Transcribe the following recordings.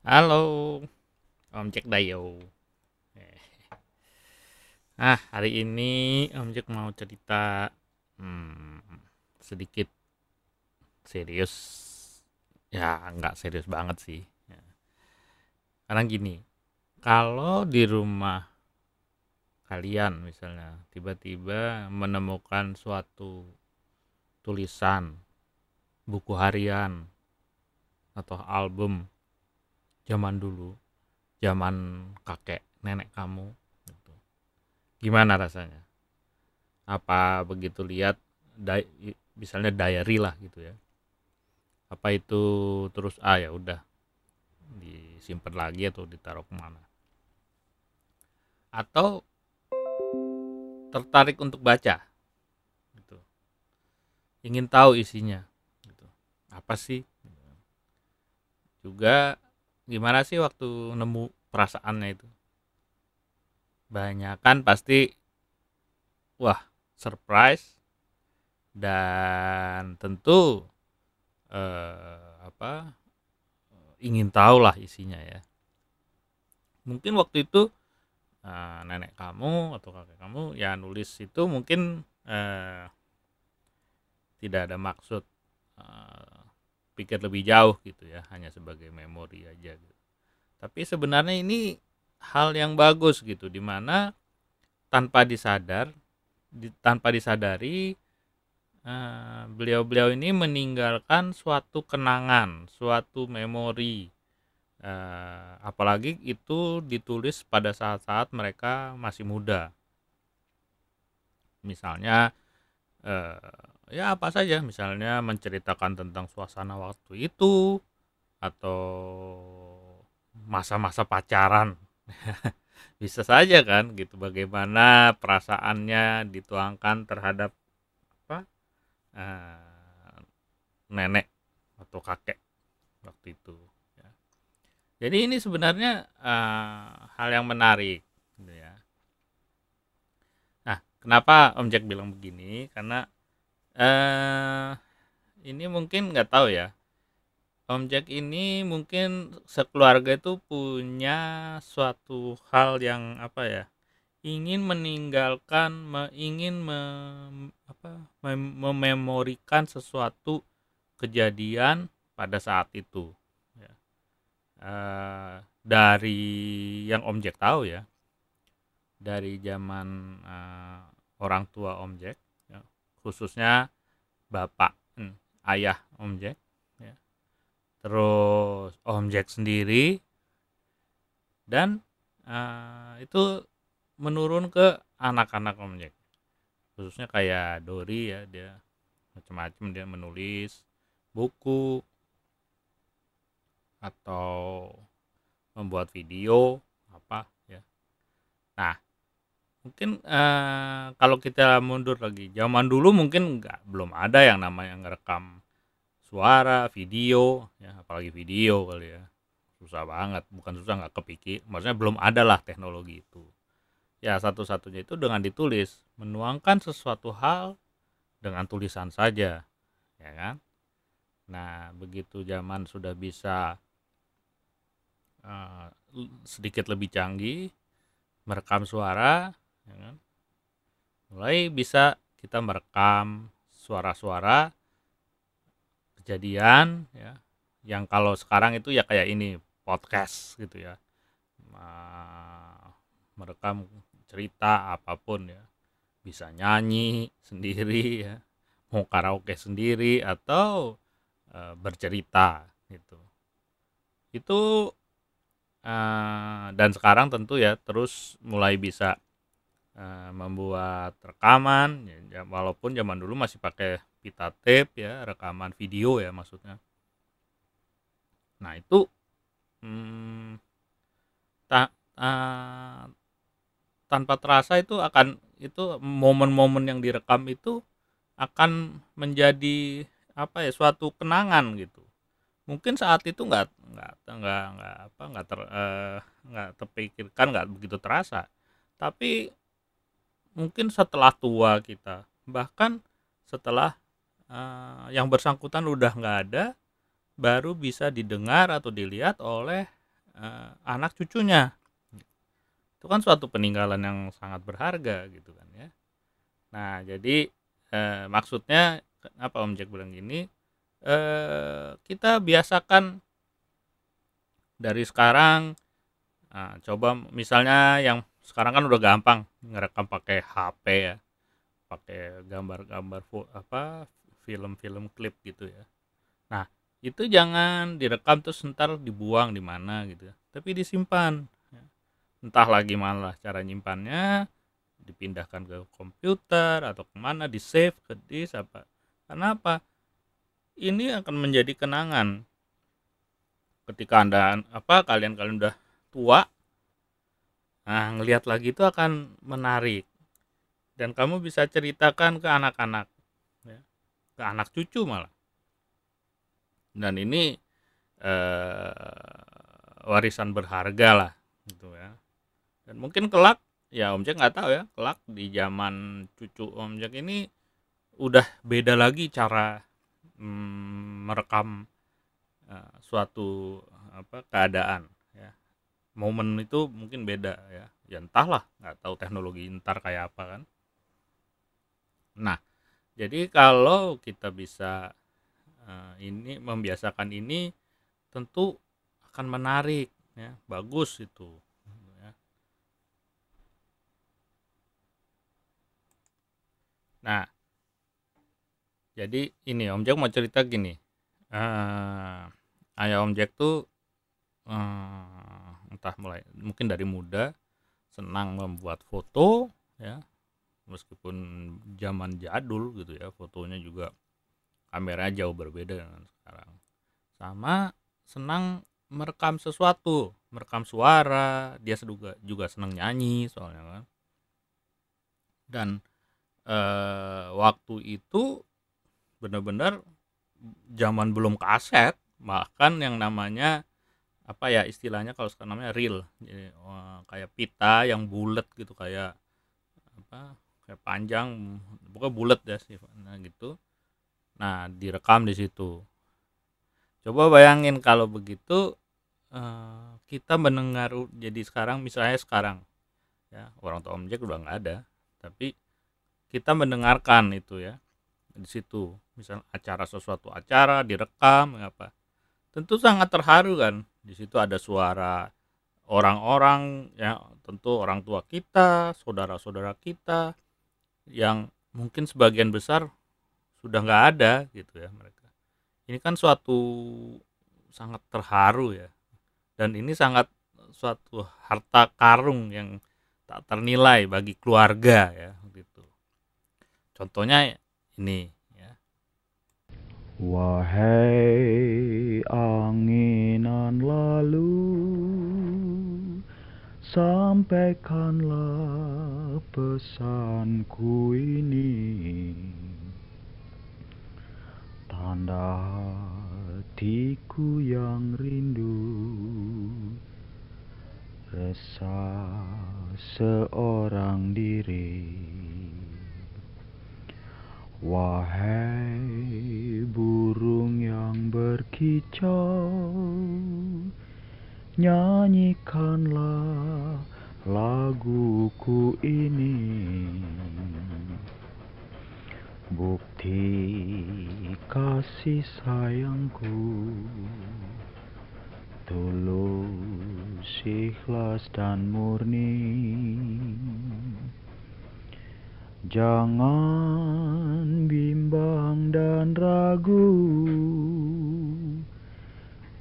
Halo, Om Jack Dayo. Eh. Ah, hari ini Om Jack mau cerita hmm, sedikit serius. Ya, nggak serius banget sih. Ya. Karena gini, kalau di rumah kalian misalnya tiba-tiba menemukan suatu tulisan, buku harian, atau album zaman dulu, zaman kakek nenek kamu, gitu. gimana rasanya? Apa begitu lihat, di, misalnya diary lah gitu ya? Apa itu terus ah ya udah disimpan lagi atau ditaruh ke mana? Atau tertarik untuk baca, gitu. ingin tahu isinya, gitu. apa sih? Juga gimana sih waktu nemu perasaannya itu? Banyak kan pasti wah surprise. Dan tentu eh, apa ingin tahu lah isinya ya. Mungkin waktu itu eh, nenek kamu atau kakek kamu ya nulis itu mungkin eh, tidak ada maksud eh, pikir lebih jauh gitu ya hanya sebagai memori aja gitu. tapi sebenarnya ini hal yang bagus gitu di mana tanpa disadar di, tanpa disadari beliau beliau-beliau ini meninggalkan suatu kenangan suatu memori uh, apalagi itu ditulis pada saat-saat mereka masih muda misalnya uh, ya apa saja misalnya menceritakan tentang suasana waktu itu atau masa-masa pacaran. Bisa saja kan gitu. Bagaimana perasaannya dituangkan terhadap apa uh, nenek atau kakek waktu itu ya. jadi ini sebenarnya uh, hal yang menarik gitu ya. Nah kenapa Om Jack bilang begini? Karena eh ini mungkin nggak tahu ya. Om Jack ini mungkin sekeluarga itu punya suatu hal yang apa ya? Ingin meninggalkan me, ingin me, apa mem, mememorikan sesuatu kejadian pada saat itu ya. uh, dari yang Om Jack tahu ya? Dari zaman uh, orang tua Om Jack khususnya bapak hmm, ayah Om Jack ya. terus Om Jack sendiri. Dan uh, itu menurun ke anak-anak Om Jack. Khususnya kayak Dori ya dia macam-macam dia menulis buku atau membuat video apa mungkin uh, kalau kita mundur lagi zaman dulu mungkin nggak belum ada yang namanya ngerekam suara video ya apalagi video kali ya. Susah banget bukan susah nggak kepikir maksudnya belum ada lah teknologi itu. Ya satu-satunya itu dengan ditulis menuangkan sesuatu hal dengan tulisan saja ya kan? Nah begitu zaman sudah bisa uh, sedikit lebih canggih merekam suara ya kan? mulai bisa kita merekam suara-suara kejadian ya. Yang kalau sekarang itu ya kayak ini podcast gitu ya. Merekam cerita apa pun ya. Bisa nyanyi sendiri ya. Mau karaoke sendiri atau e, bercerita gitu. Itu e, dan sekarang tentu ya terus mulai bisa Eh, membuat rekaman ya, ya, walaupun zaman dulu masih pakai pita tape ya rekaman video ya maksudnya. Nah itu hmm, ta, uh, tanpa terasa itu akan itu momen-momen yang direkam itu akan menjadi apa ya suatu kenangan gitu. Mungkin saat itu nggak nggak nggak nggak apa nggak ter uh, nggak terpikirkan nggak begitu terasa. Tapi mungkin setelah tua kita. Bahkan setelah uh, yang bersangkutan udah nggak ada baru bisa didengar atau dilihat oleh uh, anak cucunya. Itu kan suatu peninggalan yang sangat berharga gitu kan ya. Nah jadi uh, maksudnya apa Om Jack bilang gini? Uh, kita biasakan dari sekarang nah, coba misalnya yang sekarang kan udah gampang ngerekam pakai HP ya. Pakai gambar-gambar apa film-film klip gitu ya. Nah itu jangan direkam terus ntar dibuang di mana gitu ya. tapi disimpan ya. entah lagi malah cara nyimpannya dipindahkan ke komputer atau ke mana di save ke disk apa. Karena apa? Ini akan menjadi kenangan. Ketika anda apa kalian kalian udah tua nah ngelihat lagi itu akan menarik. Dan kamu bisa ceritakan ke anak-anak ya, ke anak cucu malah. Dan ini eh, warisan berharga lah gitu ya. Dan mungkin kelak ya Om Jack nggak tahu ya kelak di zaman cucu Om Jack ini udah beda lagi cara mm, merekam uh, suatu apa keadaan momen itu mungkin beda ya. Ya entahlah nggak tahu teknologi ntar kayak apa kan. Nah jadi kalau kita bisa uh, ini membiasakan ini tentu akan menarik ya bagus itu ya. nah jadi ini Om Jack mau cerita gini. Uh, ayah Om Jack tuh uh, entah mulai mungkin dari muda senang membuat foto ya. Meskipun zaman jadul gitu ya fotonya juga kamera jauh berbeda dengan sekarang. Sama senang merekam sesuatu merekam suara dia juga juga senang nyanyi soalnya kan. Dan e, waktu itu benar-benar zaman belum kaset bahkan yang namanya apa ya istilahnya kalau sekarang namanya reel jadi wah, kayak pita yang bulat gitu kayak apa kayak panjang pokoknya bulat ya sih nah gitu. Nah, direkam di situ. Coba bayangin kalau begitu uh, kita mendengar jadi sekarang misalnya sekarang ya orang tua Om Jack udah nggak ada, tapi kita mendengarkan itu ya di situ. Misal acara sesuatu acara direkam apa tentu sangat terharu kan. Di situ ada suara orang-orang ya tentu orang tua kita saudara-saudara kita yang mungkin sebagian besar sudah nggak ada gitu ya mereka. Ini kan suatu sangat terharu ya. Dan ini sangat suatu harta karung yang tak ternilai bagi keluarga ya gitu. Contohnya ini wahai anginan lalu sampaikanlah pesanku ini. Tanda hatiku yang rindu resah seorang diri. Wahai berkicau Nyanyikanlah laguku ini. Bukti kasih sayangku. Tulus, ikhlas dan murni. Jangan bimbang dan ragu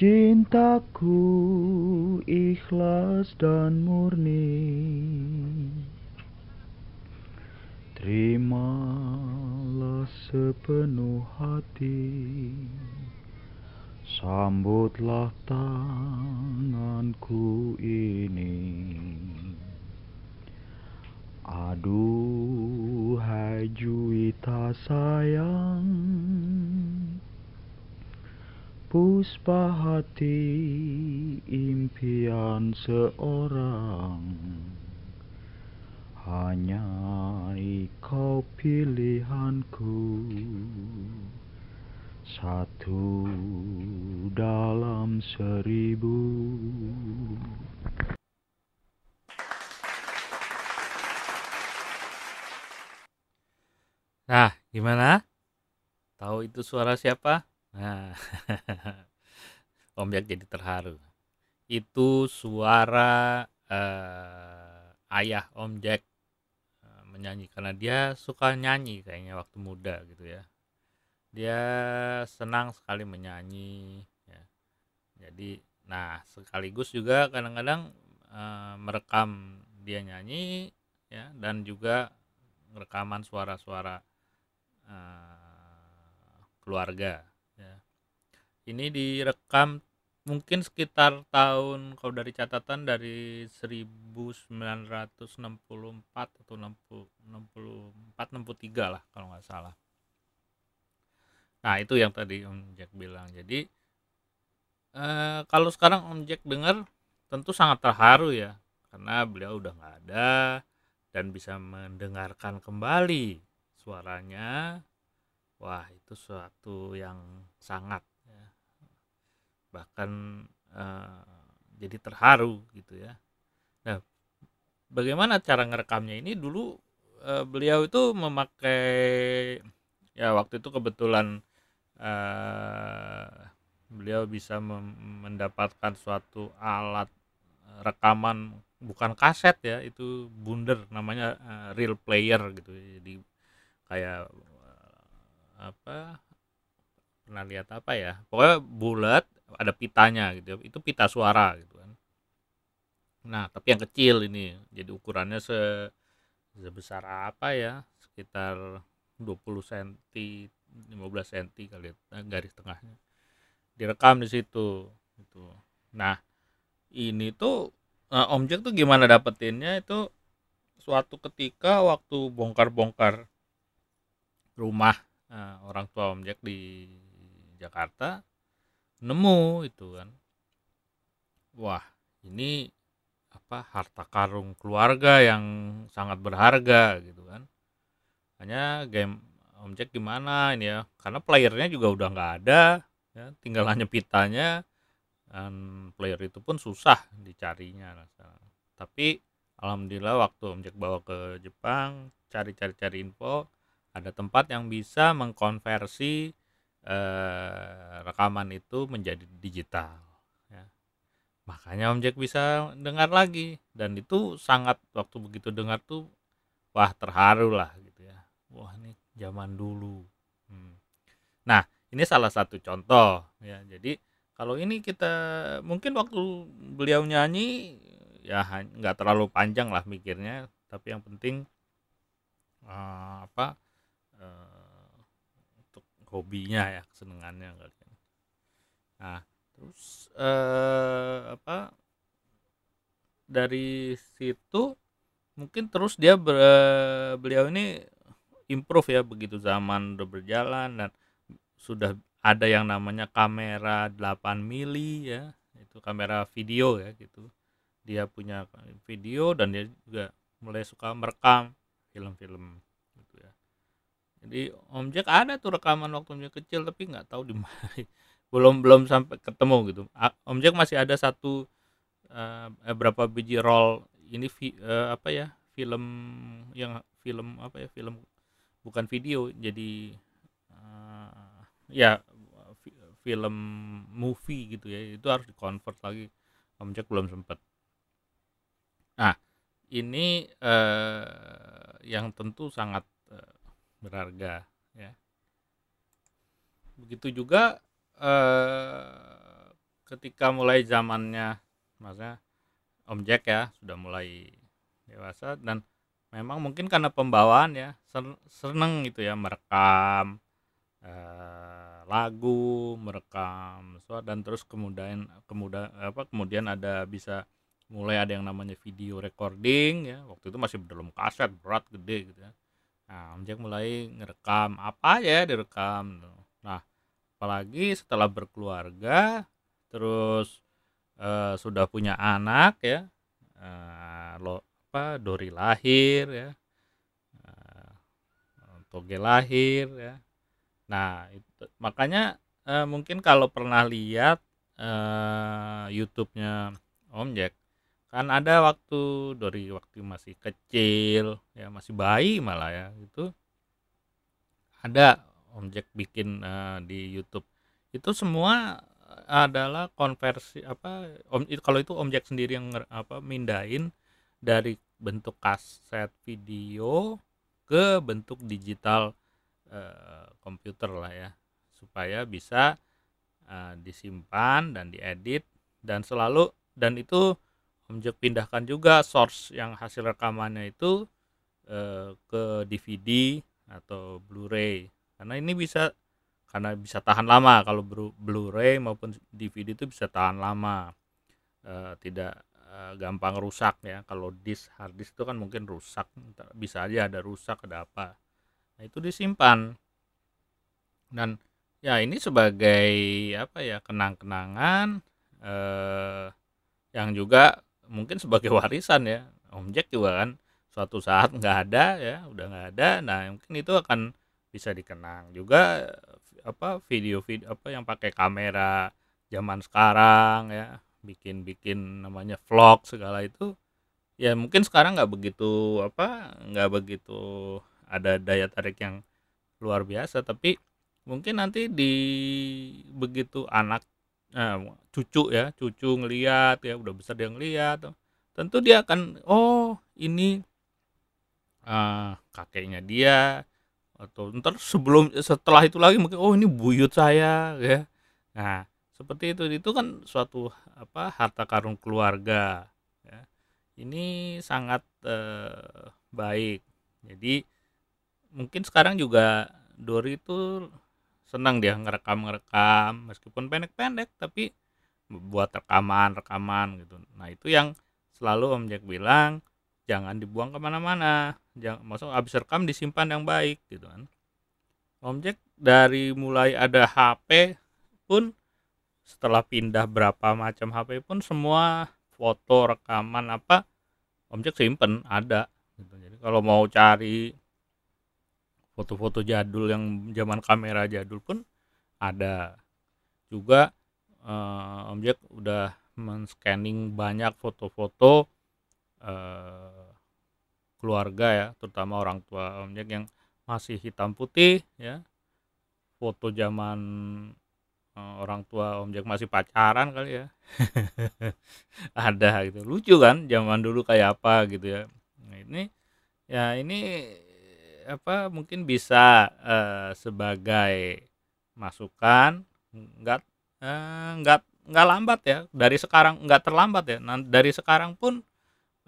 Cintaku ikhlas dan murni. Terimalah sepenuh hati. Sambutlah tanganku ini. Aduhai juwita sayang Puspa hati impian seorang hanya kau pilihanku satu dalam seribu. Nah, gimana? Tahu itu suara siapa? Nah, Om Jack jadi terharu. Itu suara eh, ayah Om Jack eh, menyanyi karena dia suka nyanyi kayaknya waktu muda gitu ya. Dia senang sekali menyanyi ya. Jadi nah sekaligus juga kadang-kadang eh, merekam dia nyanyi ya dan juga rekaman suara-suara eh, keluarga. Ini direkam mungkin sekitar tahun kalau dari catatan dari 1964 atau 60, 64 63 lah kalau nggak salah. Nah, itu yang tadi Om Jack bilang. Jadi eh, kalau sekarang Om Jack dengar tentu sangat terharu ya karena beliau udah nggak ada dan bisa mendengarkan kembali suaranya. Wah, itu suatu yang sangat. Bahkan eh, jadi terharu gitu ya. Nah, bagaimana cara ngerekamnya ini? Dulu eh, beliau itu memakai ya waktu itu kebetulan eh, beliau bisa mendapatkan suatu alat rekaman bukan kaset ya itu bundar namanya eh, real player gitu. Jadi kayak eh, apa pernah lihat apa ya? Pokoknya bulat ada pitanya gitu itu pita suara gitu kan. Nah tapi yang kecil ini jadi ukurannya se sebesar apa ya sekitar 20 cm 15 cm kali ya, eh, garis tengahnya. Direkam di situ gitu. Nah ini tuh eh, Om Jack tuh gimana dapetinnya itu suatu ketika waktu bongkar-bongkar rumah eh, orang tua Om Jack di Jakarta nemu itu kan. Wah ini apa harta karung keluarga yang sangat berharga gitu kan. Hanya game Om Jack gimana ini ya karena playernya juga udah nggak ada ya tinggal hanya pitanya dan player itu pun susah dicarinya tapi alhamdulillah waktu Om Jack bawa ke Jepang cari-cari-cari info ada tempat yang bisa mengkonversi eh, rekaman itu menjadi digital ya. makanya Om Jack bisa dengar lagi. Dan itu sangat waktu begitu dengar tuh wah terharu lah gitu ya. Wah ini zaman dulu. Hmm. nah ini salah satu contoh ya. Jadi kalau ini kita mungkin waktu beliau nyanyi ya nggak terlalu panjang lah mikirnya. Tapi yang penting eh, apa untuk hobinya ya kesenangannya kali ya. nah terus eh, apa dari situ mungkin terus dia ber- beliau ini improve ya begitu zaman udah berjalan dan sudah ada yang namanya kamera 8 mili ya itu kamera video ya gitu dia punya video dan dia juga mulai suka merekam film-film jadi Om Jack ada tuh rekaman waktu Om Jack kecil tapi nggak tahu di mana. Belum belum sampai ketemu gitu. Om Jack masih ada satu eh, berapa biji roll ini vi- eh, apa ya film yang film apa ya film bukan video jadi eh, ya fi- film movie gitu ya itu harus dikonvert lagi. Om Jack belum sempat nah ini eh, yang tentu sangat berharga ya. Begitu juga eh, ketika mulai zamannya maksudnya Om Jack ya sudah mulai dewasa dan memang mungkin karena pembawaan ya sen- seneng gitu ya merekam eh, lagu merekam suara dan terus kemudian kemudian apa kemudian ada bisa mulai ada yang namanya video recording ya waktu itu masih dalam kaset berat gede gitu ya nah Om Jack mulai ngerekam apa ya direkam nah apalagi setelah berkeluarga terus eh, sudah punya anak ya eh, lo apa Dori lahir ya eh, Toge lahir ya. Nah itu makanya eh, mungkin kalau pernah lihat eh, YouTube-nya Om Jack kan ada waktu dari waktu masih kecil ya masih bayi malah ya itu ada Om bikin eh, di YouTube. Itu semua adalah konversi apa Om itu kalau itu Om sendiri yang apa mindahin dari bentuk kaset video ke bentuk digital eh, komputer lah ya supaya bisa eh, disimpan dan diedit dan selalu dan itu Jack pindahkan juga source yang hasil rekamannya itu eh, ke DVD atau Blu-ray. Karena ini bisa karena bisa tahan lama. Kalau Blu- Blu-ray maupun DVD itu bisa tahan lama. Eh, tidak eh, gampang rusak ya. Kalau disk hard disk itu kan mungkin rusak. Bisa aja ada rusak ada apa. Nah itu disimpan. Dan ya ini sebagai apa ya kenang-kenangan eh, yang juga mungkin sebagai warisan ya. Om Jack juga kan suatu saat nggak ada ya udah nggak ada nah mungkin itu akan bisa dikenang juga apa video-video apa yang pakai kamera zaman sekarang ya bikin-bikin namanya vlog segala itu ya mungkin sekarang nggak begitu apa nggak begitu ada daya tarik yang luar biasa tapi mungkin nanti di begitu anak eh, cucu ya cucu ngeliat ya udah besar dia ngeliat tentu dia akan oh ini eh, kakeknya dia. Atau ntar sebelum setelah itu lagi mungkin oh ini buyut saya ya. Nah seperti itu. Itu kan suatu apa harta karun keluarga ya. ini sangat eh, baik. Jadi mungkin sekarang juga Dori itu senang dia ngerekam ngerekam meskipun pendek-pendek tapi buat rekaman rekaman gitu. Nah itu yang selalu Om Jack bilang jangan dibuang ke mana-mana. Jangan maksud habis rekam disimpan yang baik gitu kan. Om Jack dari mulai ada HP pun setelah pindah berapa macam HP pun semua foto rekaman apa Om Jack simpen ada gitu. jadi kalau mau cari foto-foto jadul yang zaman kamera jadul pun ada. Juga eh, Om udah men-scanning banyak foto-foto eh, keluarga ya terutama orang tua Om yang masih hitam putih ya. Foto zaman eh, orang tua Om masih pacaran kali ya. Ada gitu. Lucu kan zaman dulu kayak apa gitu ya. Nah, ini ya ini apa mungkin bisa eh, sebagai masukan nggak eh, nggak nggak lambat ya dari sekarang nggak terlambat ya Nan- dari sekarang pun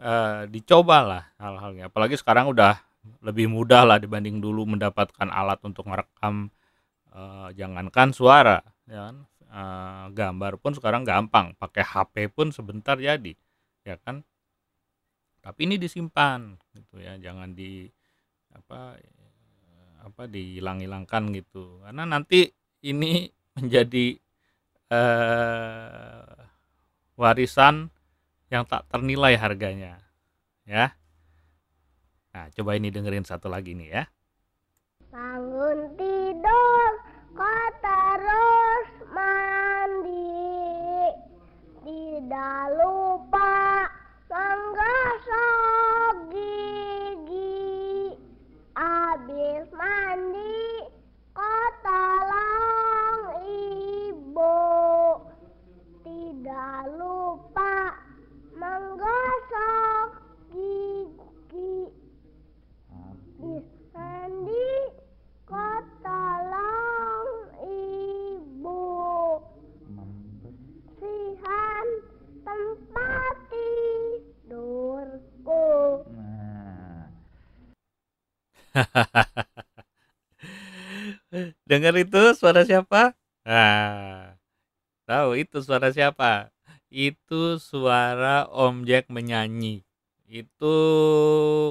eh, dicobalah hal-halnya. Apalagi sekarang udah lebih mudah lah dibanding dulu mendapatkan alat untuk merekam eh, jangankan suara ya kan? Eh, gambar pun sekarang gampang pakai HP pun sebentar jadi ya kan? Tapi ini disimpan gitu ya jangan di apa eh, apa dihilang-hilangkan gitu. Karena nanti ini menjadi eh, warisan yang tak ternilai harganya ya. Nah coba ini dengerin satu lagi nih ya. Bangun tidur, kau dengar itu suara siapa? Nah tahu itu suara siapa? Itu suara Om Jack menyanyi. Itu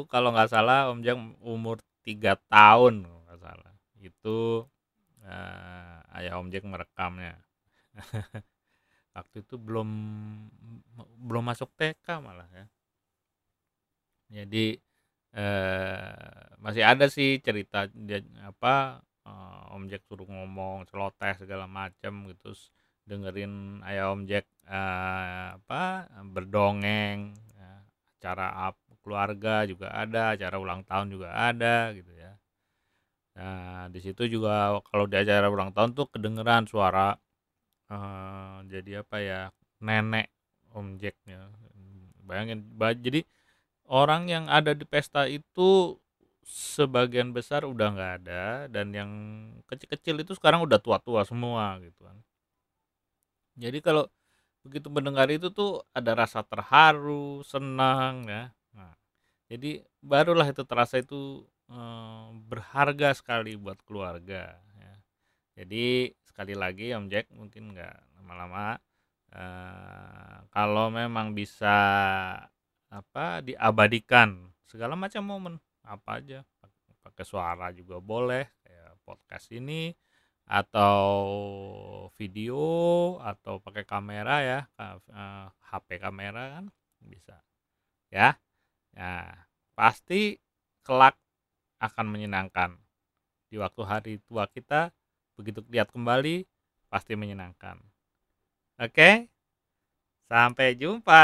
kalau nggak salah Om Jack umur tiga tahun kalau nggak salah. Itu eh, ayah Om Jack merekamnya. Waktu itu belum belum masuk TK malah ya. Jadi eh, masih ada sih cerita dia apa eh, Om Jack suruh ngomong celoteh segala macam gitu terus dengerin ayah Om Jack eh, apa berdongeng ya, acara ap- keluarga juga ada acara ulang tahun juga ada gitu ya. Nah di situ juga kalau di acara ulang tahun tuh kedengeran suara eh, jadi apa ya nenek Om Jacknya. Bayangin ba- jadi orang yang ada di pesta itu sebagian besar udah nggak ada dan yang kecil-kecil itu sekarang udah tua-tua semua gitu kan jadi kalau begitu mendengar itu tuh ada rasa terharu senang ya nah, jadi barulah itu terasa itu eh, berharga sekali buat keluarga ya. jadi sekali lagi Om Jack mungkin nggak lama-lama eh, kalau memang bisa apa diabadikan segala macam momen apa aja. Pakai suara juga boleh kayak podcast ini atau video atau pakai kamera ya ka- eh, HP kamera kan bisa. Ya ya pasti kelak akan menyenangkan. Di waktu hari tua kita begitu lihat kembali pasti menyenangkan. Oke sampai jumpa